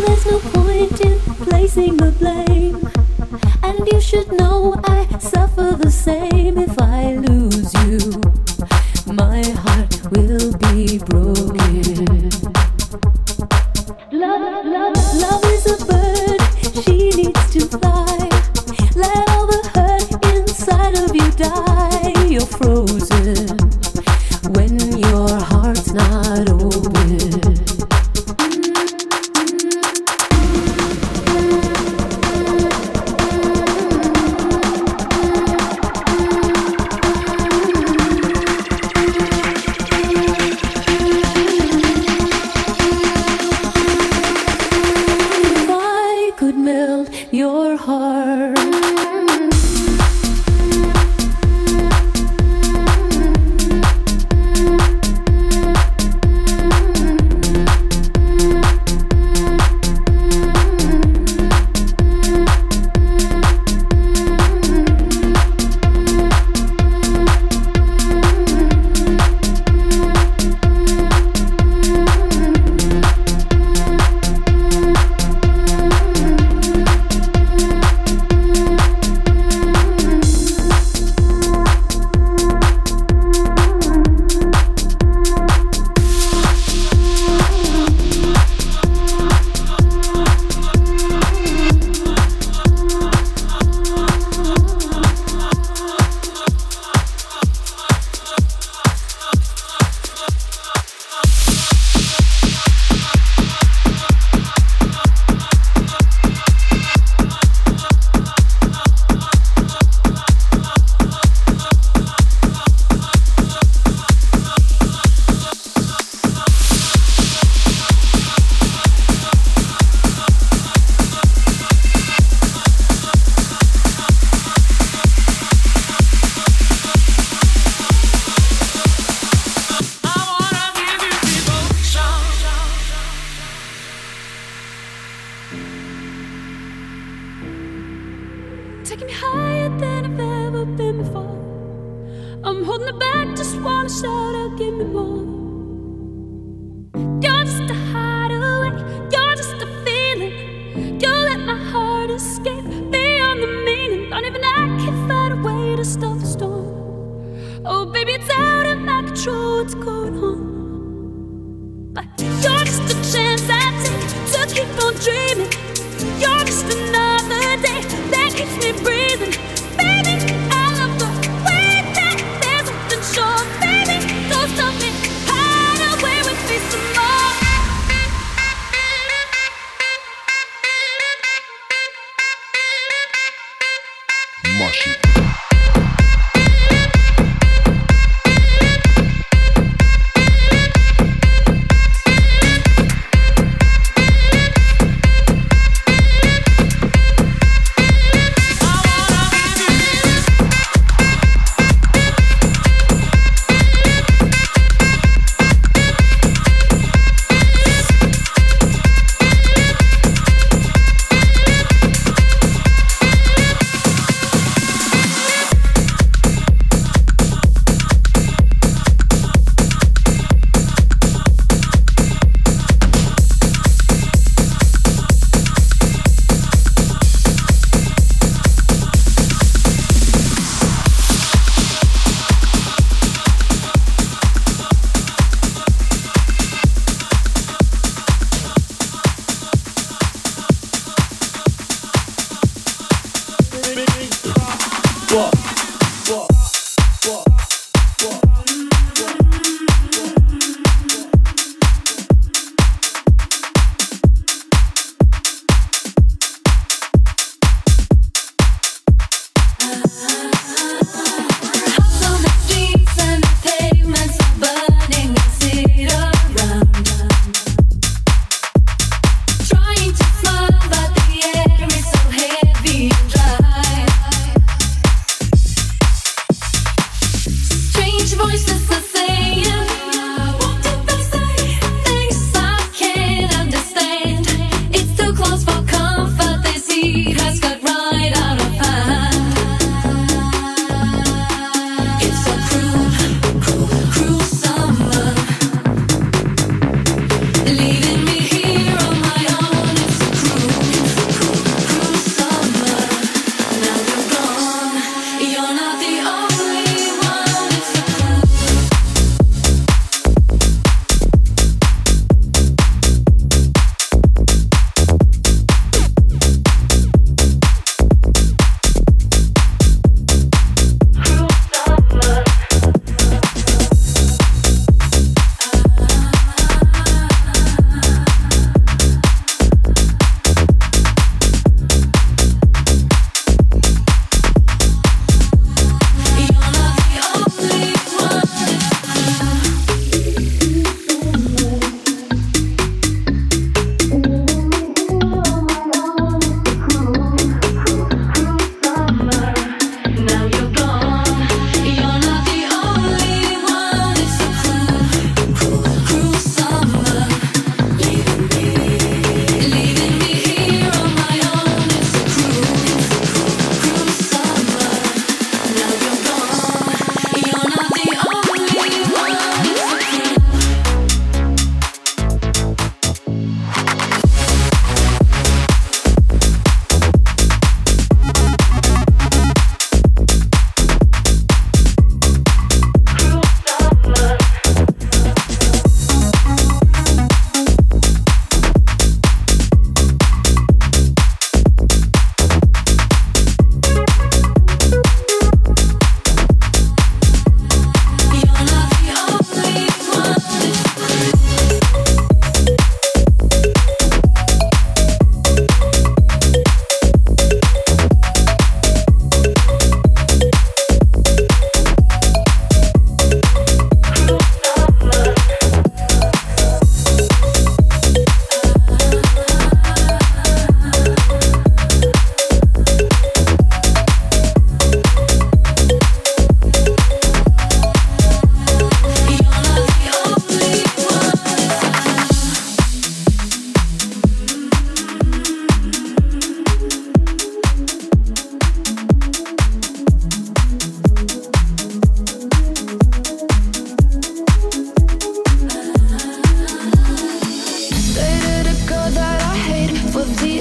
There's no point in placing the blame. And you should know I suffer the same if I lose you. My heart will be broken.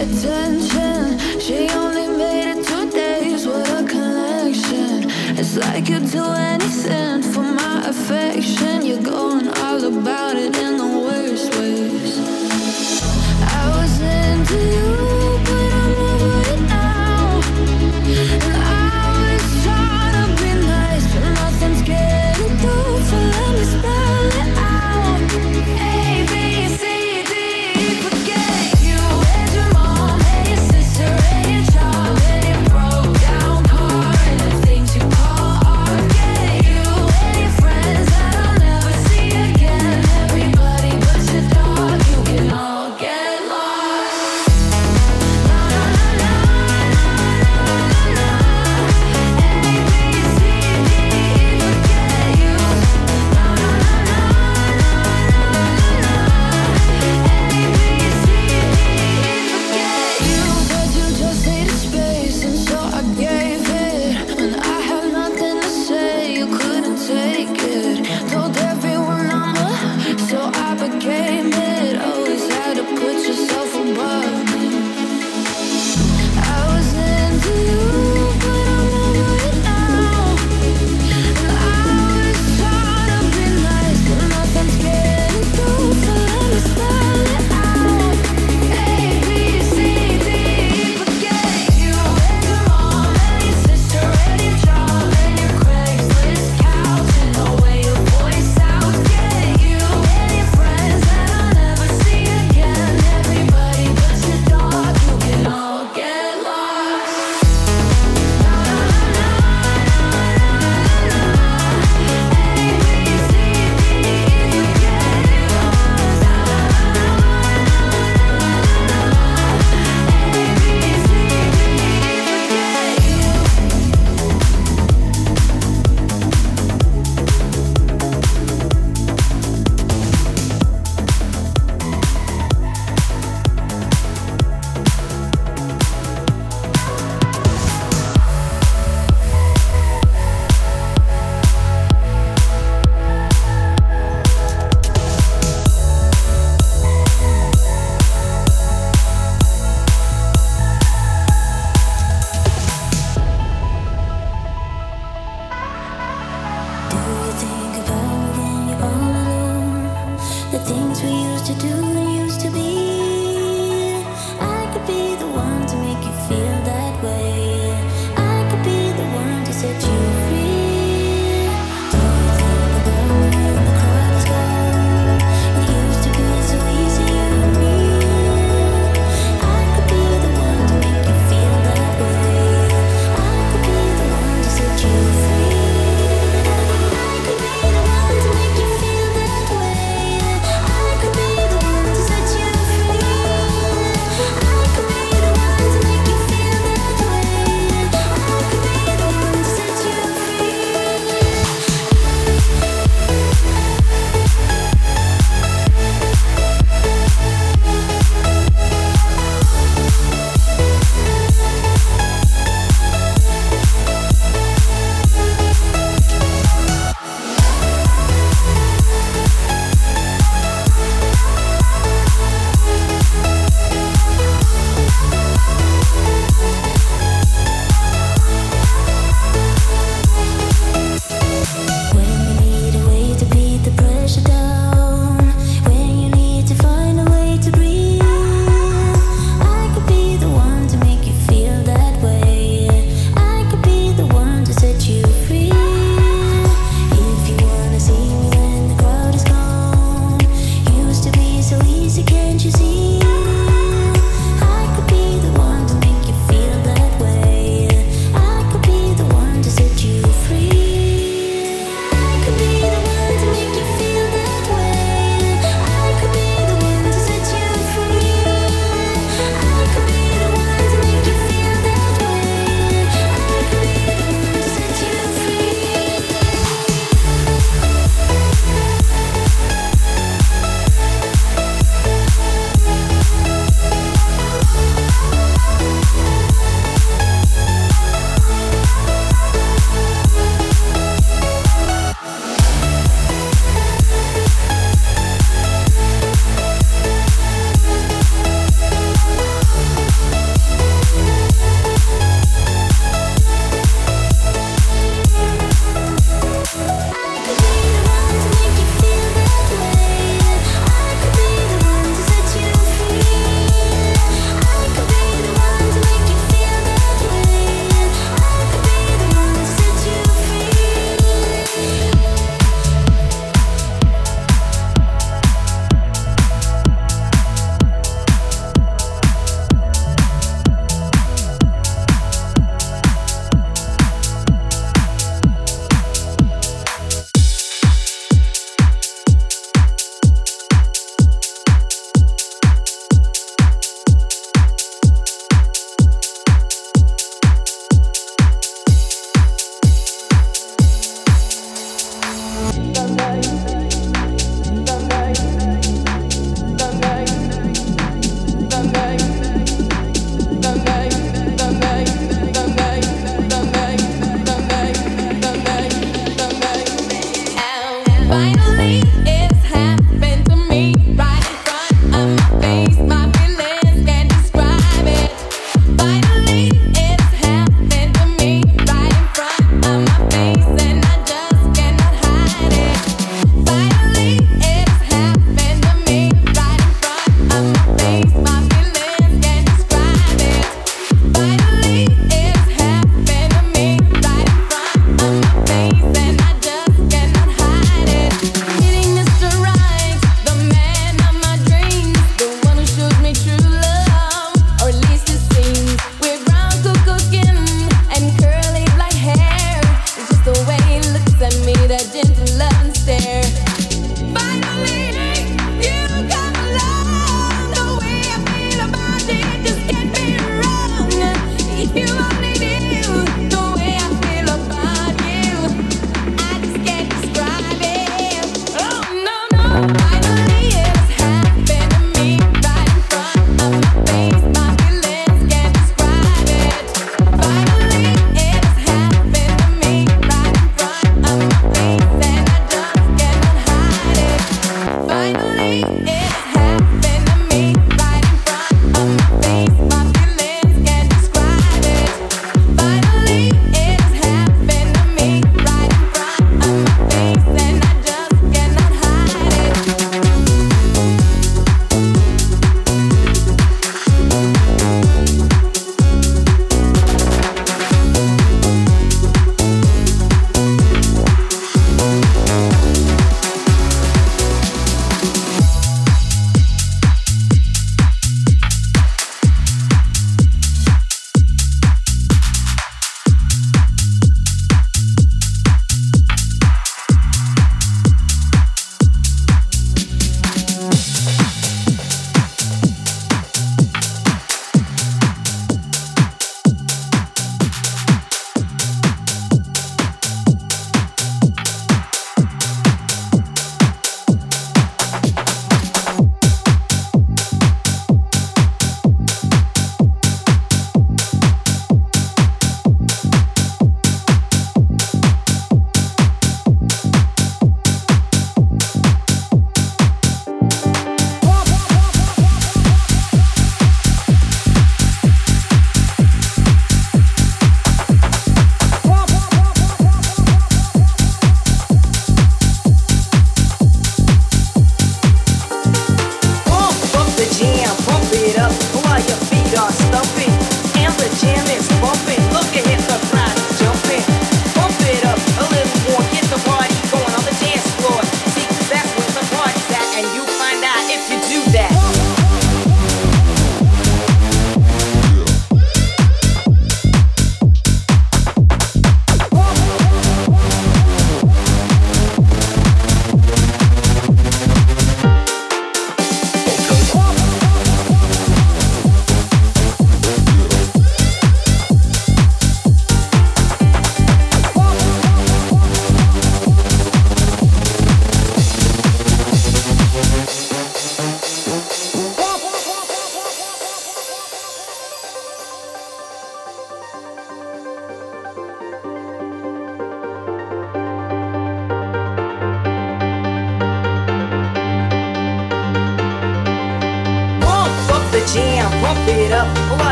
attention. She only made it two days. with a connection. It's like you do anything.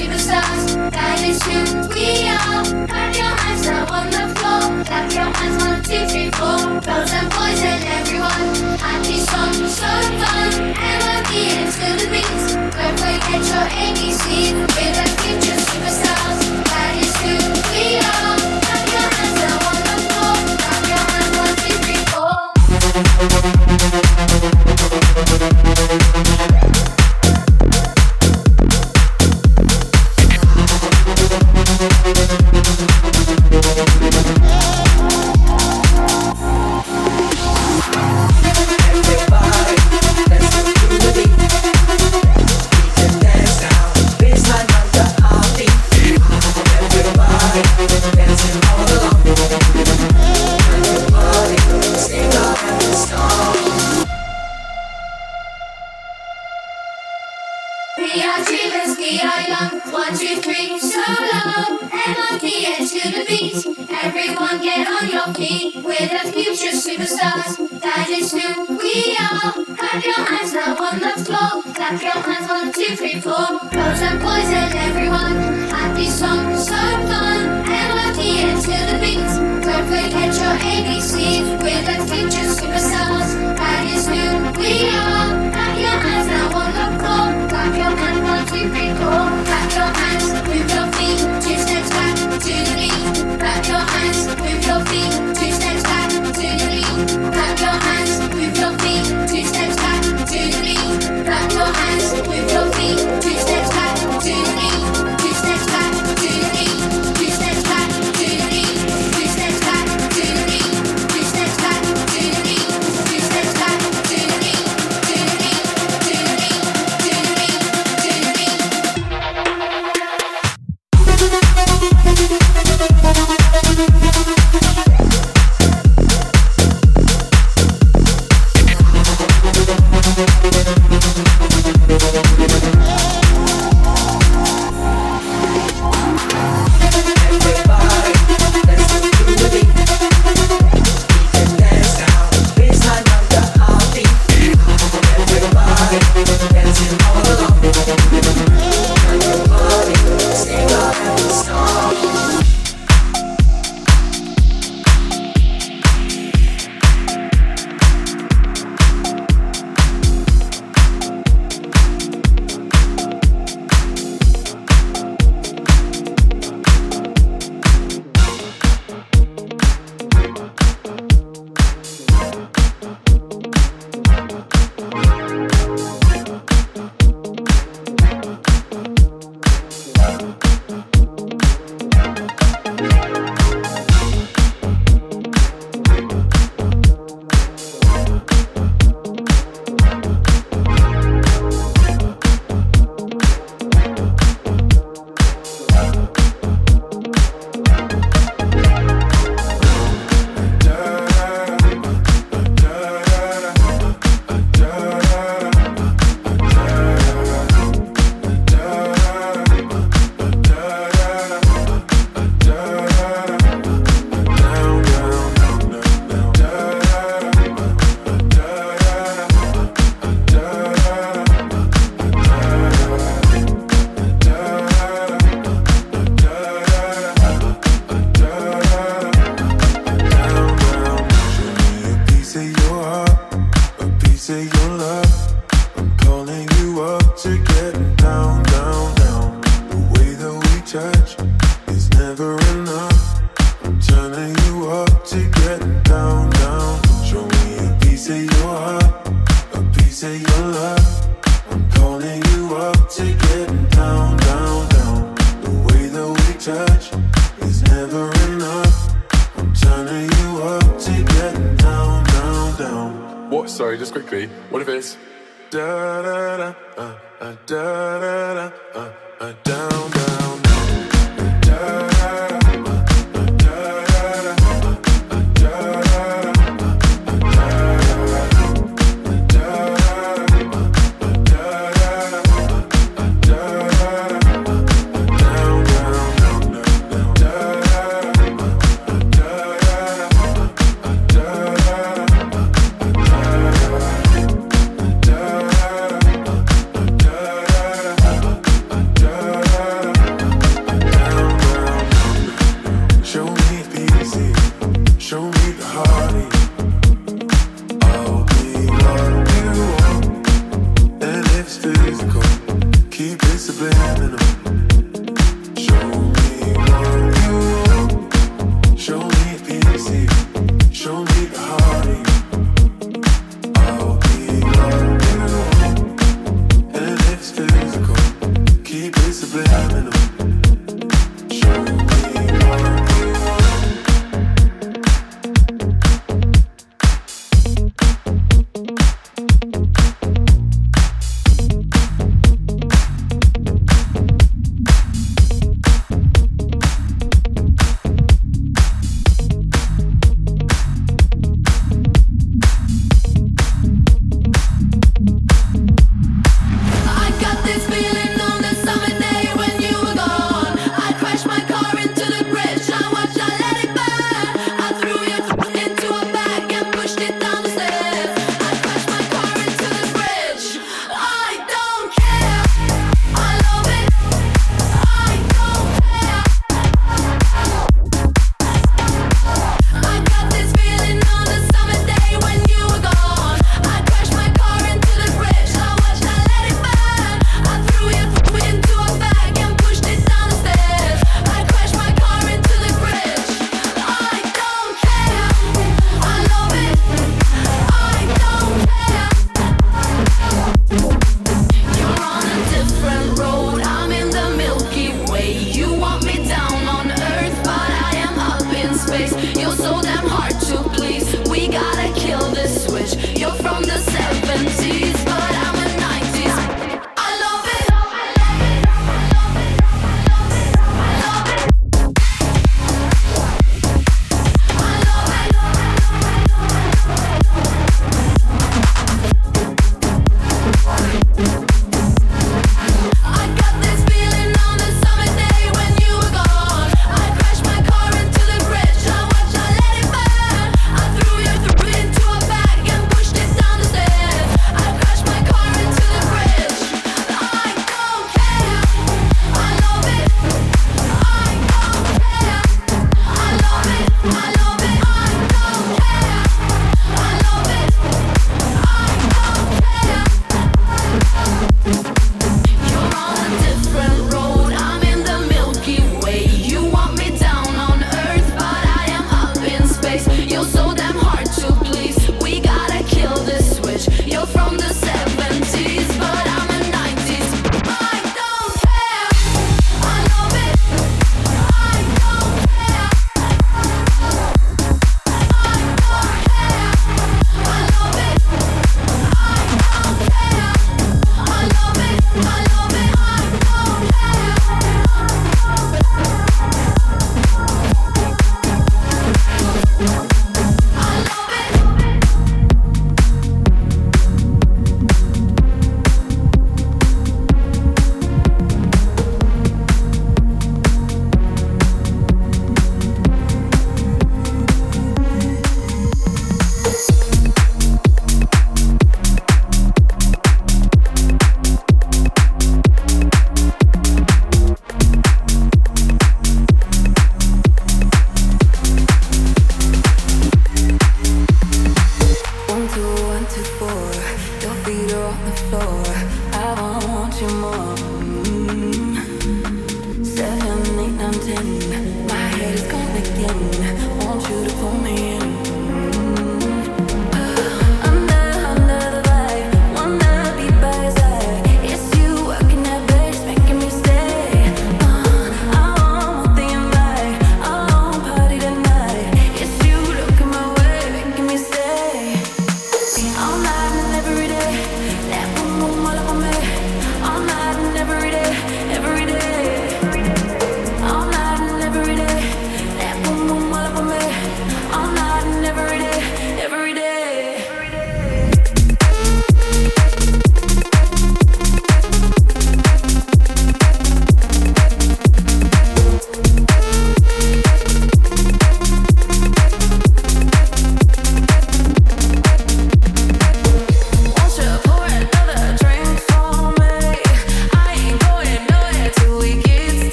Superstars, the stars. That is who we are. Clap your hands now on the floor. Clap your hands one, two, three, four. Girls and boys and everyone. Happy song, so fun. Melody into the beat. Don't forget your ABC. We're the future superstars. I want you more. Mm. Seven, eight, nine, ten. My head is gone again. Want you to pull me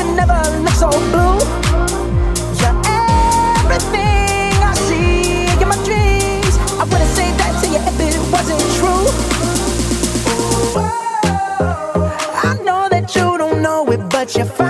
You never look so blue. You're everything I see in my dreams. I wouldn't say that to you if it wasn't true. I know that you don't know it, but you're fine.